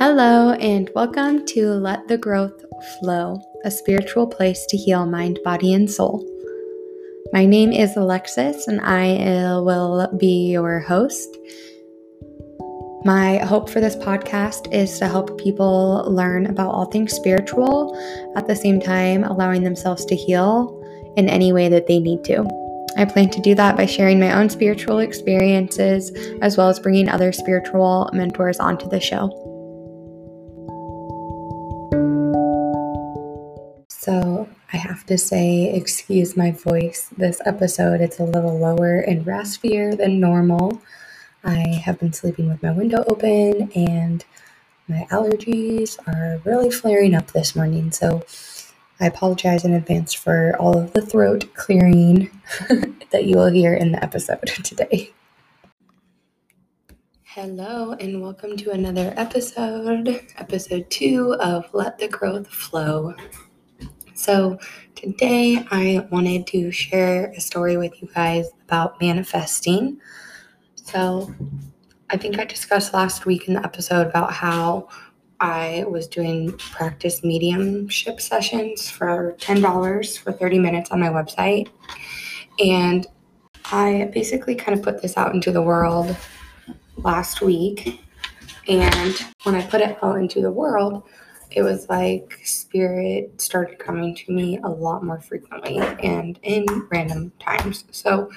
Hello, and welcome to Let the Growth Flow, a spiritual place to heal mind, body, and soul. My name is Alexis, and I uh, will be your host. My hope for this podcast is to help people learn about all things spiritual, at the same time, allowing themselves to heal in any way that they need to. I plan to do that by sharing my own spiritual experiences as well as bringing other spiritual mentors onto the show. So, I have to say, excuse my voice. This episode it's a little lower and raspier than normal. I have been sleeping with my window open and my allergies are really flaring up this morning. So, I apologize in advance for all of the throat clearing that you will hear in the episode today. Hello, and welcome to another episode, episode two of Let the Growth Flow. So, today I wanted to share a story with you guys about manifesting. So, I think I discussed last week in the episode about how I was doing practice mediumship sessions for $10 for 30 minutes on my website. And I basically kind of put this out into the world last week. And when I put it out into the world, it was like spirit started coming to me a lot more frequently and in random times. So,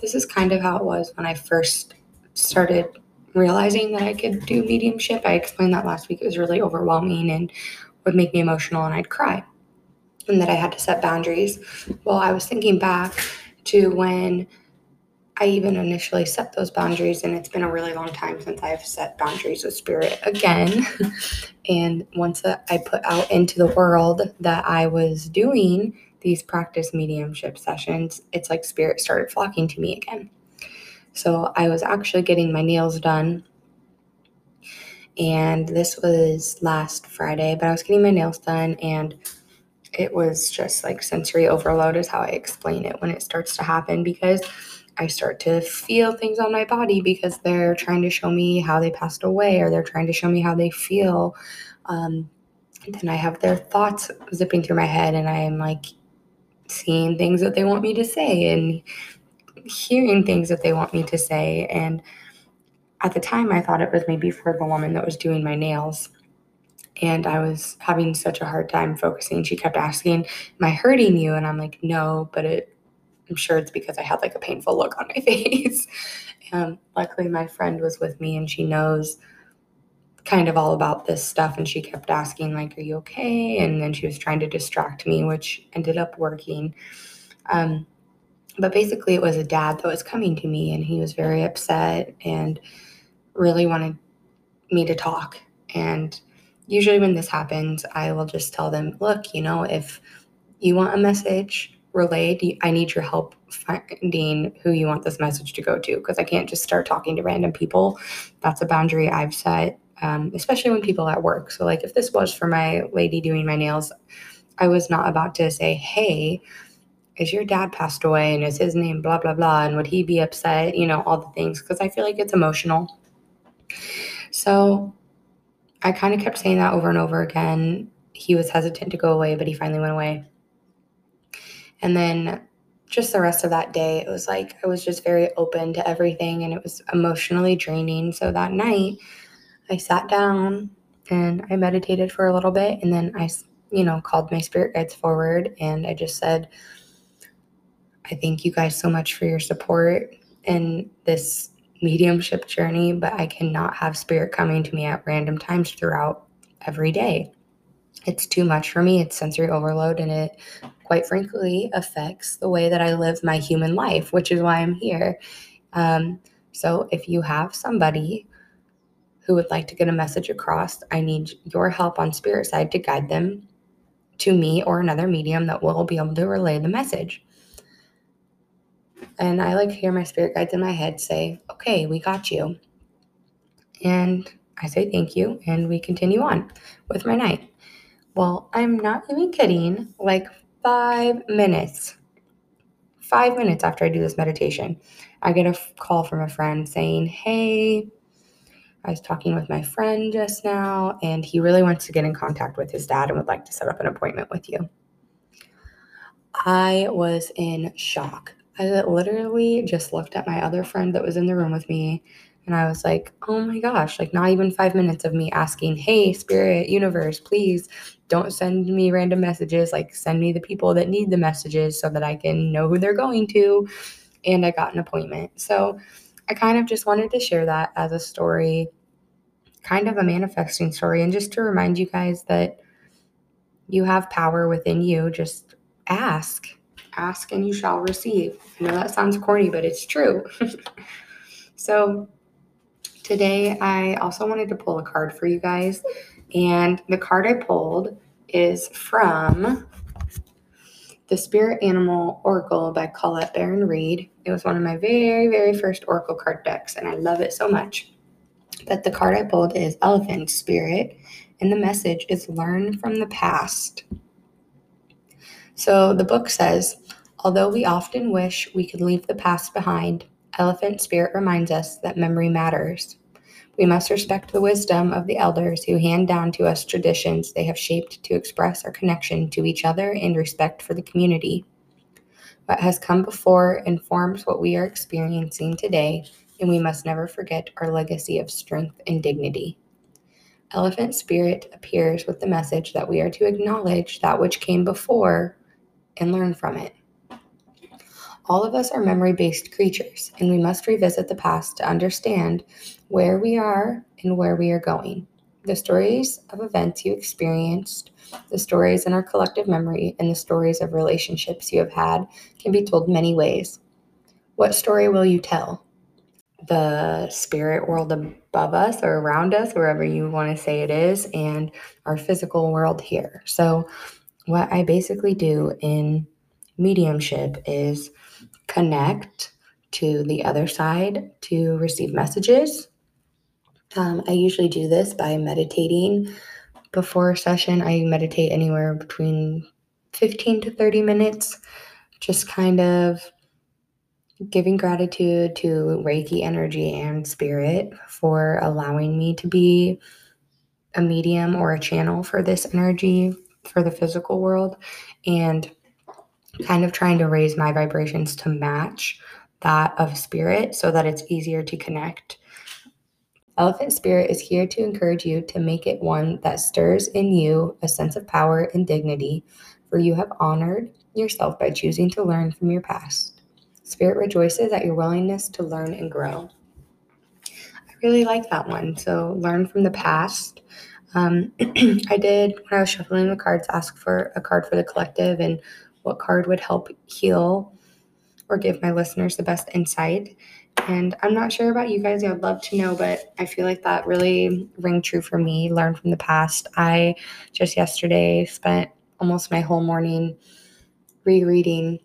this is kind of how it was when I first started realizing that I could do mediumship. I explained that last week. It was really overwhelming and would make me emotional, and I'd cry, and that I had to set boundaries. Well, I was thinking back to when I even initially set those boundaries, and it's been a really long time since I've set boundaries with spirit again. and once I put out into the world that I was doing these practice mediumship sessions, it's like spirit started flocking to me again. So I was actually getting my nails done. And this was last Friday, but I was getting my nails done and it was just like sensory overload, is how I explain it when it starts to happen because I start to feel things on my body because they're trying to show me how they passed away or they're trying to show me how they feel. Um, then I have their thoughts zipping through my head, and I am like seeing things that they want me to say and hearing things that they want me to say. And at the time, I thought it was maybe for the woman that was doing my nails. And I was having such a hard time focusing. She kept asking, Am I hurting you? And I'm like, No, but it I'm sure it's because I had like a painful look on my face. um, luckily, my friend was with me and she knows kind of all about this stuff. And she kept asking, like, Are you okay? And then she was trying to distract me, which ended up working. Um, but basically, it was a dad that was coming to me and he was very upset and really wanted me to talk. And usually, when this happens, I will just tell them, Look, you know, if you want a message, relayed, I need your help finding who you want this message to go to because I can't just start talking to random people. That's a boundary I've set, um, especially when people at work. So, like, if this was for my lady doing my nails, I was not about to say, hey, is your dad passed away and is his name blah, blah, blah, and would he be upset? You know, all the things because I feel like it's emotional. So, I kind of kept saying that over and over again. He was hesitant to go away, but he finally went away. And then just the rest of that day, it was like I was just very open to everything and it was emotionally draining. So that night, I sat down and I meditated for a little bit and then I, you know, called my spirit guides forward and I just said, I thank you guys so much for your support in this mediumship journey, but I cannot have spirit coming to me at random times throughout every day. It's too much for me. It's sensory overload and it quite frankly, affects the way that I live my human life, which is why I'm here. Um, so if you have somebody who would like to get a message across, I need your help on spirit side to guide them to me or another medium that will be able to relay the message. And I like to hear my spirit guides in my head say, okay, we got you. And I say thank you, and we continue on with my night. Well, I'm not even kidding. Like five minutes, five minutes after I do this meditation, I get a call from a friend saying, Hey, I was talking with my friend just now, and he really wants to get in contact with his dad and would like to set up an appointment with you. I was in shock. I literally just looked at my other friend that was in the room with me and I was like, oh my gosh, like not even five minutes of me asking, hey, spirit, universe, please don't send me random messages. Like, send me the people that need the messages so that I can know who they're going to. And I got an appointment. So I kind of just wanted to share that as a story, kind of a manifesting story, and just to remind you guys that you have power within you. Just ask. Ask and you shall receive. I know that sounds corny, but it's true. so, Today, I also wanted to pull a card for you guys. And the card I pulled is from the Spirit Animal Oracle by Colette Baron Reid. It was one of my very, very first Oracle card decks, and I love it so much. But the card I pulled is Elephant Spirit, and the message is Learn from the Past. So the book says, although we often wish we could leave the past behind, Elephant Spirit reminds us that memory matters. We must respect the wisdom of the elders who hand down to us traditions they have shaped to express our connection to each other and respect for the community. What has come before informs what we are experiencing today, and we must never forget our legacy of strength and dignity. Elephant Spirit appears with the message that we are to acknowledge that which came before and learn from it. All of us are memory based creatures, and we must revisit the past to understand where we are and where we are going. The stories of events you experienced, the stories in our collective memory, and the stories of relationships you have had can be told many ways. What story will you tell? The spirit world above us or around us, wherever you want to say it is, and our physical world here. So, what I basically do in mediumship is connect to the other side to receive messages. Um, I usually do this by meditating before a session. I meditate anywhere between 15 to 30 minutes, just kind of giving gratitude to Reiki energy and spirit for allowing me to be a medium or a channel for this energy for the physical world and kind of trying to raise my vibrations to match that of spirit so that it's easier to connect. Elephant Spirit is here to encourage you to make it one that stirs in you a sense of power and dignity, for you have honored yourself by choosing to learn from your past. Spirit rejoices at your willingness to learn and grow. I really like that one. So, learn from the past. Um, I did, when I was shuffling the cards, ask for a card for the collective and what card would help heal or give my listeners the best insight. And I'm not sure about you guys. I'd love to know, but I feel like that really rang true for me. Learn from the past. I just yesterday spent almost my whole morning rereading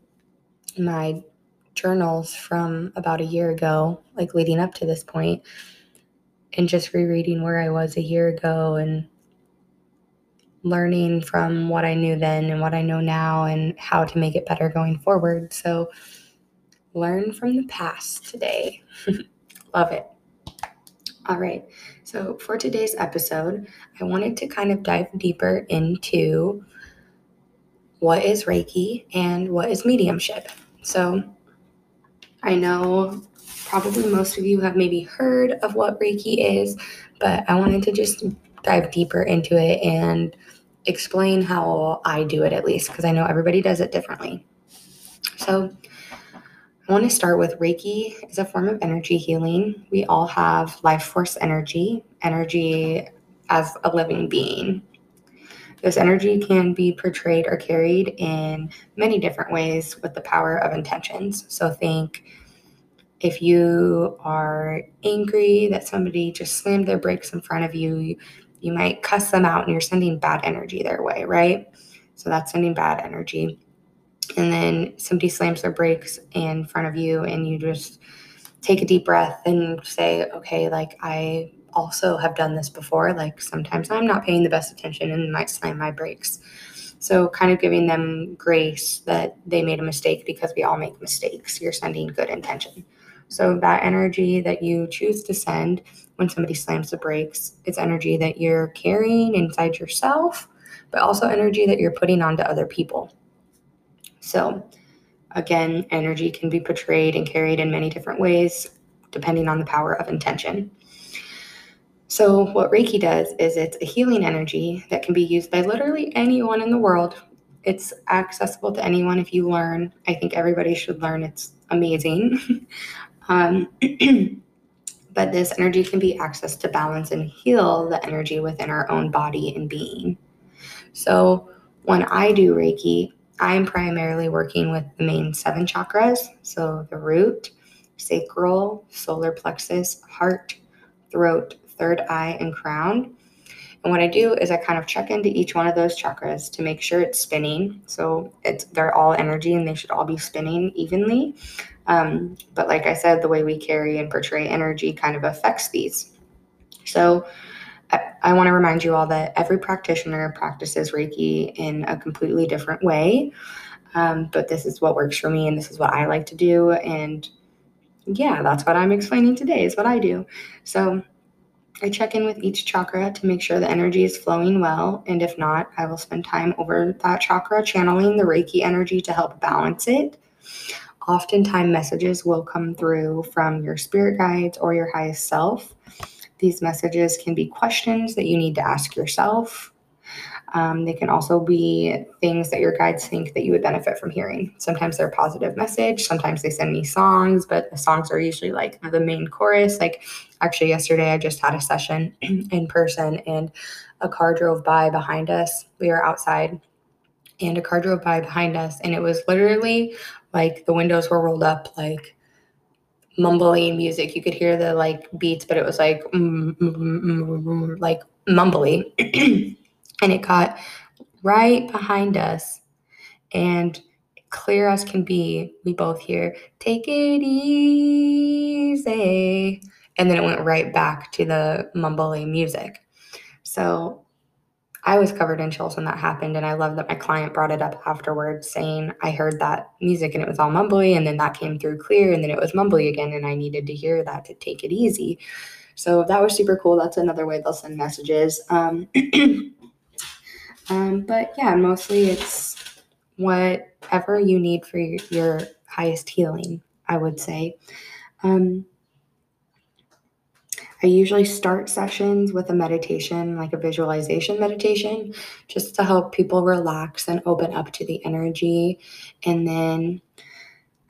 my journals from about a year ago, like leading up to this point, and just rereading where I was a year ago and learning from what I knew then and what I know now and how to make it better going forward. So, learn from the past today. Love it. All right. So, for today's episode, I wanted to kind of dive deeper into what is Reiki and what is mediumship. So, I know probably most of you have maybe heard of what Reiki is, but I wanted to just dive deeper into it and explain how I do it at least, because I know everybody does it differently. So, I want to start with Reiki is a form of energy healing. We all have life force energy, energy as a living being. This energy can be portrayed or carried in many different ways with the power of intentions. So, think if you are angry that somebody just slammed their brakes in front of you, you might cuss them out and you're sending bad energy their way, right? So that's sending bad energy. And then somebody slams their brakes in front of you and you just take a deep breath and say, okay, like I also have done this before. Like sometimes I'm not paying the best attention and might slam my brakes. So, kind of giving them grace that they made a mistake because we all make mistakes. You're sending good intention. So, that energy that you choose to send when somebody slams the brakes, it's energy that you're carrying inside yourself, but also energy that you're putting onto other people. So, again, energy can be portrayed and carried in many different ways depending on the power of intention. So, what Reiki does is it's a healing energy that can be used by literally anyone in the world. It's accessible to anyone if you learn. I think everybody should learn. It's amazing. um, but this energy can be accessed to balance and heal the energy within our own body and being. So, when I do Reiki, I'm primarily working with the main seven chakras. So, the root, sacral, solar plexus, heart, throat, third eye, and crown. And what I do is I kind of check into each one of those chakras to make sure it's spinning. So it's they're all energy and they should all be spinning evenly. Um, but like I said, the way we carry and portray energy kind of affects these. So I, I want to remind you all that every practitioner practices Reiki in a completely different way. Um, but this is what works for me and this is what I like to do. And yeah, that's what I'm explaining today, is what I do. So I check in with each chakra to make sure the energy is flowing well, and if not, I will spend time over that chakra channeling the Reiki energy to help balance it. Oftentimes, messages will come through from your spirit guides or your highest self. These messages can be questions that you need to ask yourself um, they can also be things that your guides think that you would benefit from hearing. Sometimes they're a positive message. Sometimes they send me songs, but the songs are usually like the main chorus. Like actually yesterday, I just had a session in person, and a car drove by behind us. We were outside, and a car drove by behind us, and it was literally like the windows were rolled up, like mumbling music. You could hear the like beats, but it was like mm, mm, mm, like mumbly. and it got right behind us and clear as can be we both hear take it easy and then it went right back to the mumbling music so i was covered in chills when that happened and i love that my client brought it up afterwards saying i heard that music and it was all mumbly and then that came through clear and then it was mumbly again and i needed to hear that to take it easy. So that was super cool. That's another way they'll send messages. Um, Um, but yeah, mostly it's whatever you need for your, highest healing, I would say. Um, I usually start sessions with a meditation, like a visualization meditation, just to help people relax and open up to the energy. And then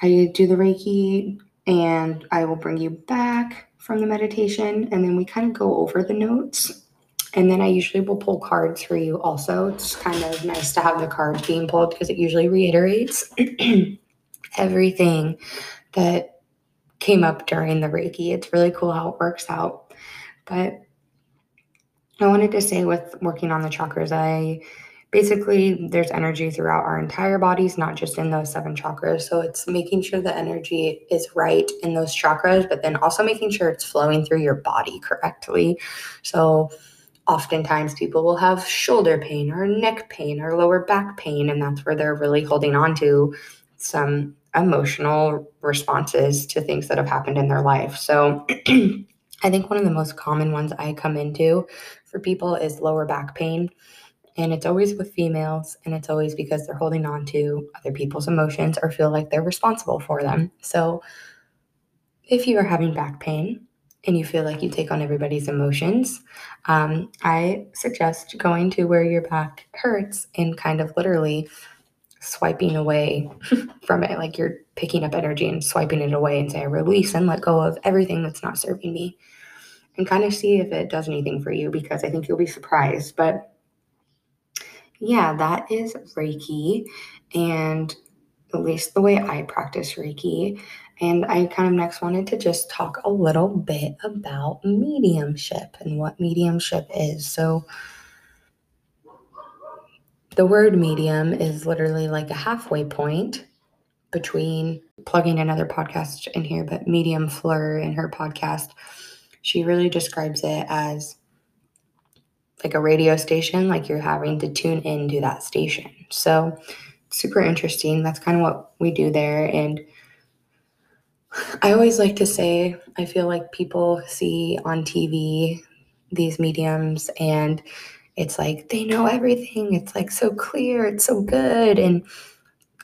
I do the Reiki and I will bring you back from the meditation. And then we kind of go over the notes and then I usually will pull cards for you also. It's kind of nice to have the cards being pulled because it usually reiterates everything that came up during the Reiki. It's really cool how it works out. But I wanted to say with working on the chakras, I basically there's energy throughout our entire bodies, not just in those seven chakras. So it's making sure the energy is right in those chakras, but then also making sure it's flowing through your body correctly. So oftentimes people will have shoulder pain or neck pain or lower back pain and that's where they're really holding on to some emotional responses to things that have happened in their life so i think one of the most common ones i come into for people is lower back pain and it's always with females and it's always because they're holding on to other people's emotions or feel like they're responsible for them. So if you are having back pain and you feel like you take on everybody's emotions, um, I suggest going to where your back hurts and kind of literally swiping away from it. Like you're picking up energy and swiping it away and say, I release and let go of everything that's not serving me. And kind of see if it does anything for you because I think you'll be surprised. But yeah, that is Reiki. And at least the way I practice Reiki. And I kind of next wanted to just talk a little bit about mediumship and what mediumship is. So, the word medium is literally like a halfway point between plugging another podcast in here, but Medium Fleur in her podcast, she really describes it as like a radio station, like you're having to tune into that station. So, super interesting. That's kind of what we do there. And I always like to say, I feel like people see on TV these mediums and it's like they know everything. It's like so clear, it's so good. And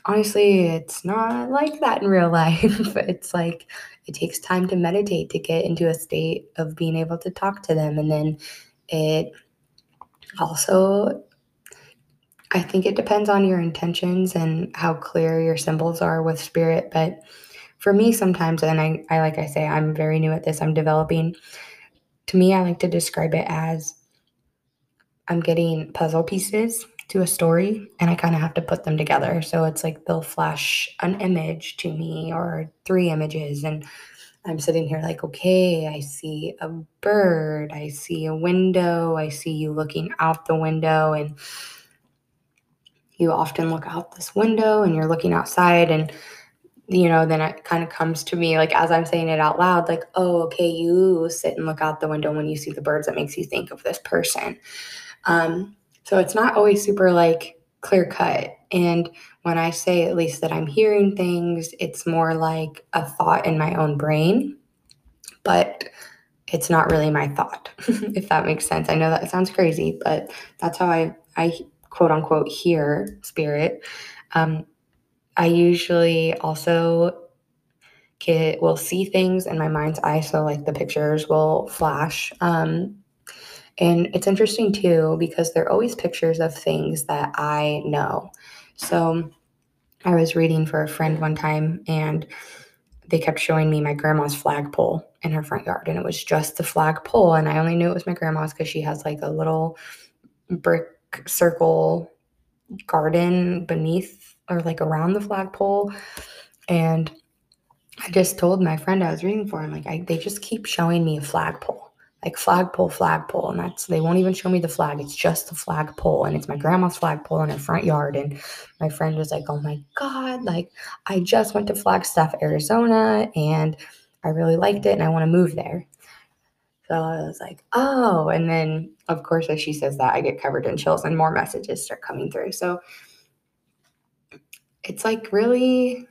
honestly, it's not like that in real life. it's like it takes time to meditate to get into a state of being able to talk to them. And then it also, I think it depends on your intentions and how clear your symbols are with spirit. But for me, sometimes, and I, I like I say, I'm very new at this, I'm developing. To me, I like to describe it as I'm getting puzzle pieces to a story and I kind of have to put them together. So it's like they'll flash an image to me or three images and I'm sitting here like, okay, I see a bird, I see a window, I see you looking out the window and you often look out this window and you're looking outside and you know, then it kind of comes to me like as I'm saying it out loud, like, oh, okay, you sit and look out the window when you see the birds, that makes you think of this person. Um, so it's not always super like clear cut. And when I say at least that I'm hearing things, it's more like a thought in my own brain, but it's not really my thought, if that makes sense. I know that sounds crazy, but that's how I, I quote unquote hear spirit. Um, I usually also get, will see things in my mind's eye. So like the pictures will flash. Um, and it's interesting too because they're always pictures of things that I know. So I was reading for a friend one time and they kept showing me my grandma's flagpole in her front yard and it was just the flagpole and I only knew it was my grandma's because she has like a little brick circle garden beneath or like around the flagpole and I just told my friend I was reading for him like I, they just keep showing me a flagpole like flagpole, flagpole. And that's, they won't even show me the flag. It's just the flagpole. And it's my grandma's flagpole in her front yard. And my friend was like, oh my God, like I just went to Flagstaff, Arizona, and I really liked it and I want to move there. So I was like, oh. And then, of course, as she says that, I get covered in chills and more messages start coming through. So it's like really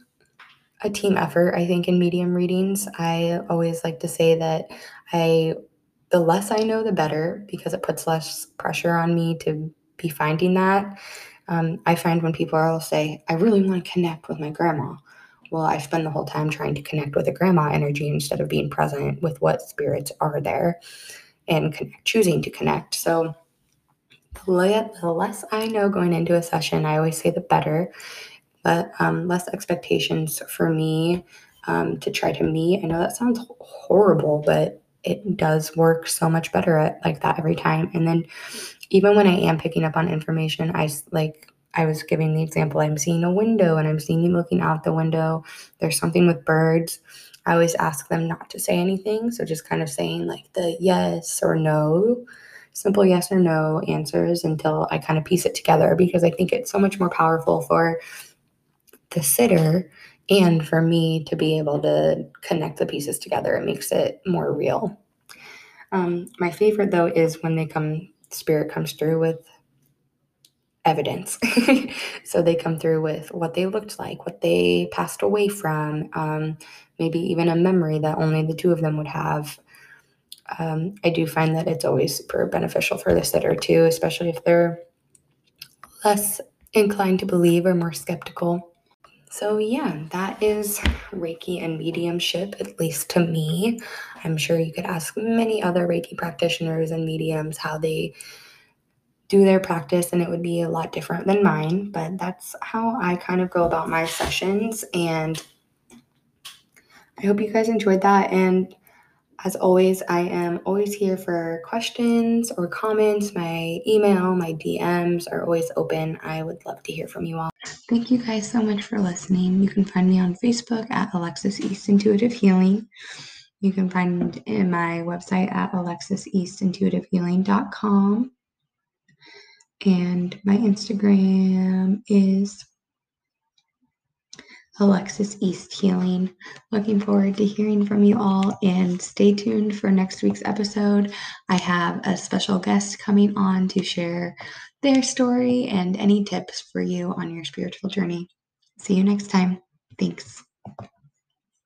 a team effort, I think, in medium readings. I always like to say that I the less I know, the better because it puts less pressure on me to be finding that. Um, I find when people will say, I really want to connect with my grandma. Well, I spend the whole time trying to connect with a grandma energy instead of being present with what spirits are there and connect, choosing to connect. So, the less I know going into a session, I always say the better, but um, less expectations for me um, to try to meet. I know that sounds horrible, but it does work so much better at like that every time. And then even when I am picking up on information, I like I was giving the example, I'm seeing a window and I'm seeing you looking out the window. There's something with birds. I always ask them not to say anything. So just kind of saying like the yes or no, simple yes or no answers until I kind of piece it together because I think it's so much more powerful for the sitter and for me to be able to connect the pieces together it makes it more real. Um, my favorite though is when they come spirit comes through with evidence. So they come through with what they looked like what they passed away from um, maybe even a memory that only the two of them would have. Um, i do find that it's always super beneficial for the sitter too especially if they're less inclined to believe or more skeptical so, yeah, that is Reiki and mediumship, at least to me. I'm sure you could ask many other Reiki practitioners and mediums how they do their practice, and it would be a lot different than mine. But that's how I kind of go about my sessions. And I hope you guys enjoyed that. And as always, I am always here for questions or comments. My email, my DMs are always open. I would love to hear from you all. Thank you guys so much for listening. You can find me on Facebook at Alexis East Intuitive Healing. You can find in my website at alexiseastintuitivehealing.com. And my Instagram is Alexis East Healing. Looking forward to hearing from you all and stay tuned for next week's episode. I have a special guest coming on to share their story and any tips for you on your spiritual journey. See you next time. Thanks.